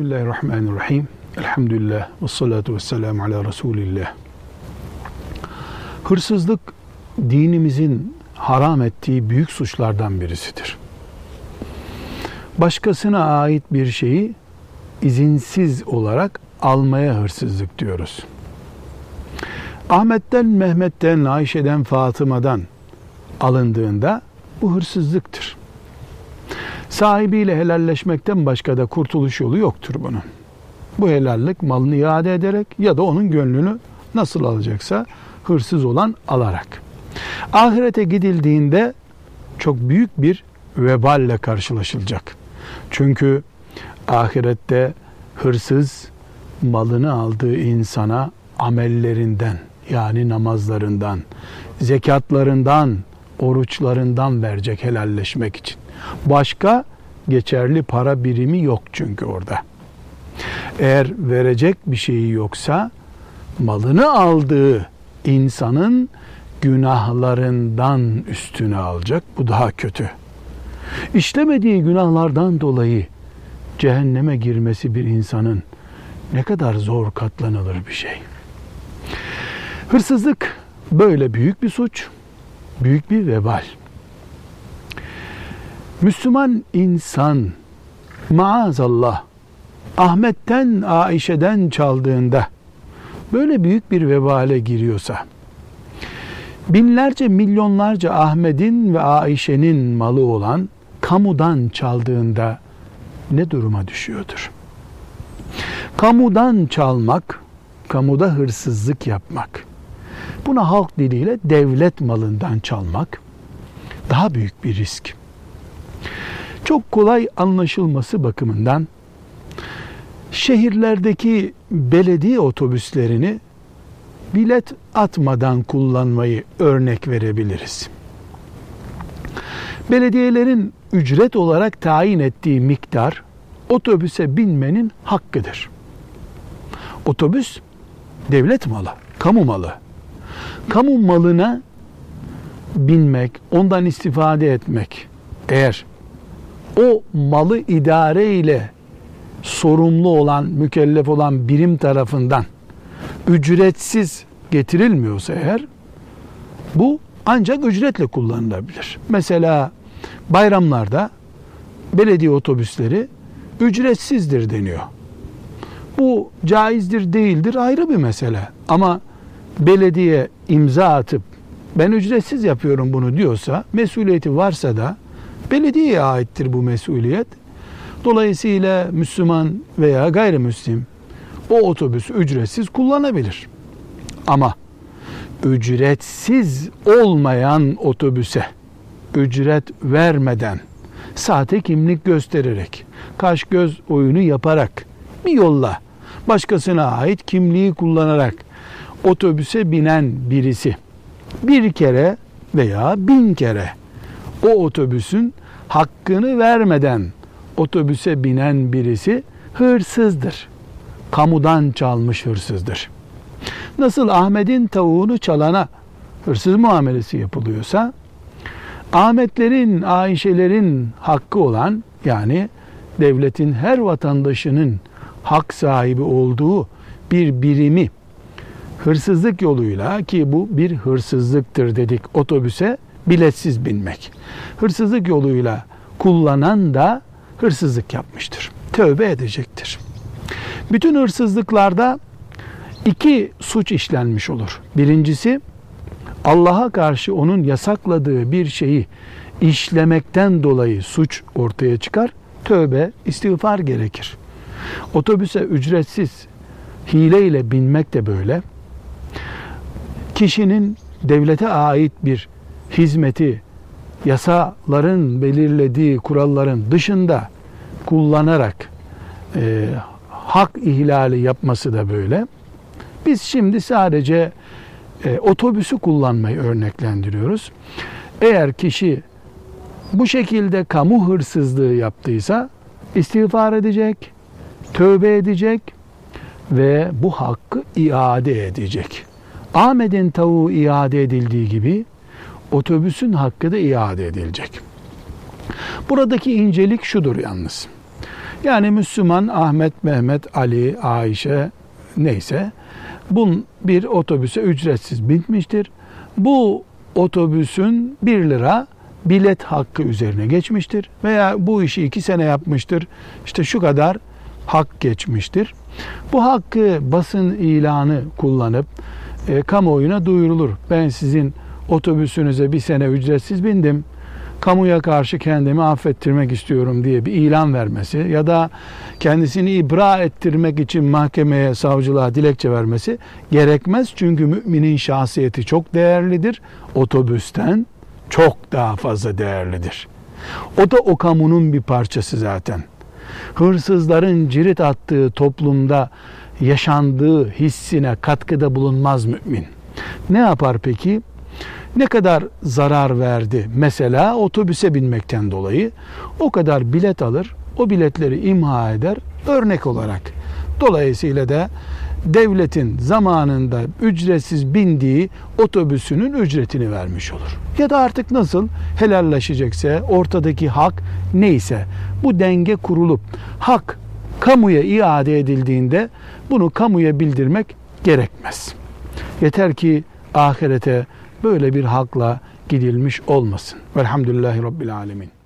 Bismillahirrahmanirrahim. Elhamdülillah ve salatu ve selamu ala Resulillah. Hırsızlık dinimizin haram ettiği büyük suçlardan birisidir. Başkasına ait bir şeyi izinsiz olarak almaya hırsızlık diyoruz. Ahmet'ten, Mehmet'ten, Ayşe'den, Fatıma'dan alındığında bu hırsızlıktır. Sahibiyle helalleşmekten başka da kurtuluş yolu yoktur bunun. Bu helallik malını iade ederek ya da onun gönlünü nasıl alacaksa hırsız olan alarak. Ahirete gidildiğinde çok büyük bir veballe karşılaşılacak. Çünkü ahirette hırsız malını aldığı insana amellerinden yani namazlarından, zekatlarından, oruçlarından verecek helalleşmek için. Başka geçerli para birimi yok çünkü orada. Eğer verecek bir şeyi yoksa malını aldığı insanın günahlarından üstüne alacak. Bu daha kötü. İşlemediği günahlardan dolayı cehenneme girmesi bir insanın ne kadar zor katlanılır bir şey. Hırsızlık böyle büyük bir suç, büyük bir vebal. Müslüman insan maazallah Ahmet'ten Aişe'den çaldığında böyle büyük bir vebale giriyorsa binlerce milyonlarca Ahmet'in ve Aişe'nin malı olan kamudan çaldığında ne duruma düşüyordur? Kamudan çalmak, kamuda hırsızlık yapmak. Buna halk diliyle devlet malından çalmak daha büyük bir risk. Çok kolay anlaşılması bakımından şehirlerdeki belediye otobüslerini bilet atmadan kullanmayı örnek verebiliriz. Belediyelerin ücret olarak tayin ettiği miktar otobüse binmenin hakkıdır. Otobüs devlet malı, kamu malı. Kamu malına binmek, ondan istifade etmek eğer o malı idare ile sorumlu olan, mükellef olan birim tarafından ücretsiz getirilmiyorsa eğer bu ancak ücretle kullanılabilir. Mesela bayramlarda belediye otobüsleri ücretsizdir deniyor. Bu caizdir değildir ayrı bir mesele. Ama belediye imza atıp ben ücretsiz yapıyorum bunu diyorsa mesuliyeti varsa da belediyeye aittir bu mesuliyet. Dolayısıyla Müslüman veya gayrimüslim o otobüsü ücretsiz kullanabilir. Ama ücretsiz olmayan otobüse ücret vermeden sahte kimlik göstererek kaş göz oyunu yaparak bir yolla başkasına ait kimliği kullanarak otobüse binen birisi bir kere veya bin kere o otobüsün hakkını vermeden otobüse binen birisi hırsızdır. Kamudan çalmış hırsızdır. Nasıl Ahmet'in tavuğunu çalana hırsız muamelesi yapılıyorsa Ahmetlerin, Ayşelerin hakkı olan yani devletin her vatandaşının hak sahibi olduğu bir birimi hırsızlık yoluyla ki bu bir hırsızlıktır dedik otobüse biletsiz binmek. Hırsızlık yoluyla kullanan da hırsızlık yapmıştır. Tövbe edecektir. Bütün hırsızlıklarda iki suç işlenmiş olur. Birincisi Allah'a karşı onun yasakladığı bir şeyi işlemekten dolayı suç ortaya çıkar. Tövbe, istiğfar gerekir. Otobüse ücretsiz hileyle binmek de böyle. Kişinin devlete ait bir hizmeti yasaların belirlediği kuralların dışında kullanarak e, hak ihlali yapması da böyle. Biz şimdi sadece e, otobüsü kullanmayı örneklendiriyoruz. Eğer kişi bu şekilde kamu hırsızlığı yaptıysa istiğfar edecek, tövbe edecek ve bu hakkı iade edecek. Ahmet'in tavuğu iade edildiği gibi otobüsün hakkı da iade edilecek. Buradaki incelik şudur yalnız. Yani Müslüman Ahmet, Mehmet, Ali, Ayşe neyse bun bir otobüse ücretsiz binmiştir. Bu otobüsün 1 lira bilet hakkı üzerine geçmiştir. Veya bu işi 2 sene yapmıştır. İşte şu kadar hak geçmiştir. Bu hakkı basın ilanı kullanıp e, kamuoyuna duyurulur. Ben sizin otobüsünüze bir sene ücretsiz bindim. Kamuya karşı kendimi affettirmek istiyorum diye bir ilan vermesi ya da kendisini ibra ettirmek için mahkemeye, savcılığa dilekçe vermesi gerekmez. Çünkü müminin şahsiyeti çok değerlidir. Otobüsten çok daha fazla değerlidir. O da o kamunun bir parçası zaten. Hırsızların cirit attığı toplumda yaşandığı hissine katkıda bulunmaz mümin. Ne yapar peki? Ne kadar zarar verdi mesela otobüse binmekten dolayı o kadar bilet alır, o biletleri imha eder örnek olarak. Dolayısıyla da devletin zamanında ücretsiz bindiği otobüsünün ücretini vermiş olur. Ya da artık nasıl helalleşecekse ortadaki hak neyse bu denge kurulup hak kamuya iade edildiğinde bunu kamuya bildirmek gerekmez. Yeter ki ahirete böyle bir hakla gidilmiş olmasın. Velhamdülillahi Rabbil Alemin.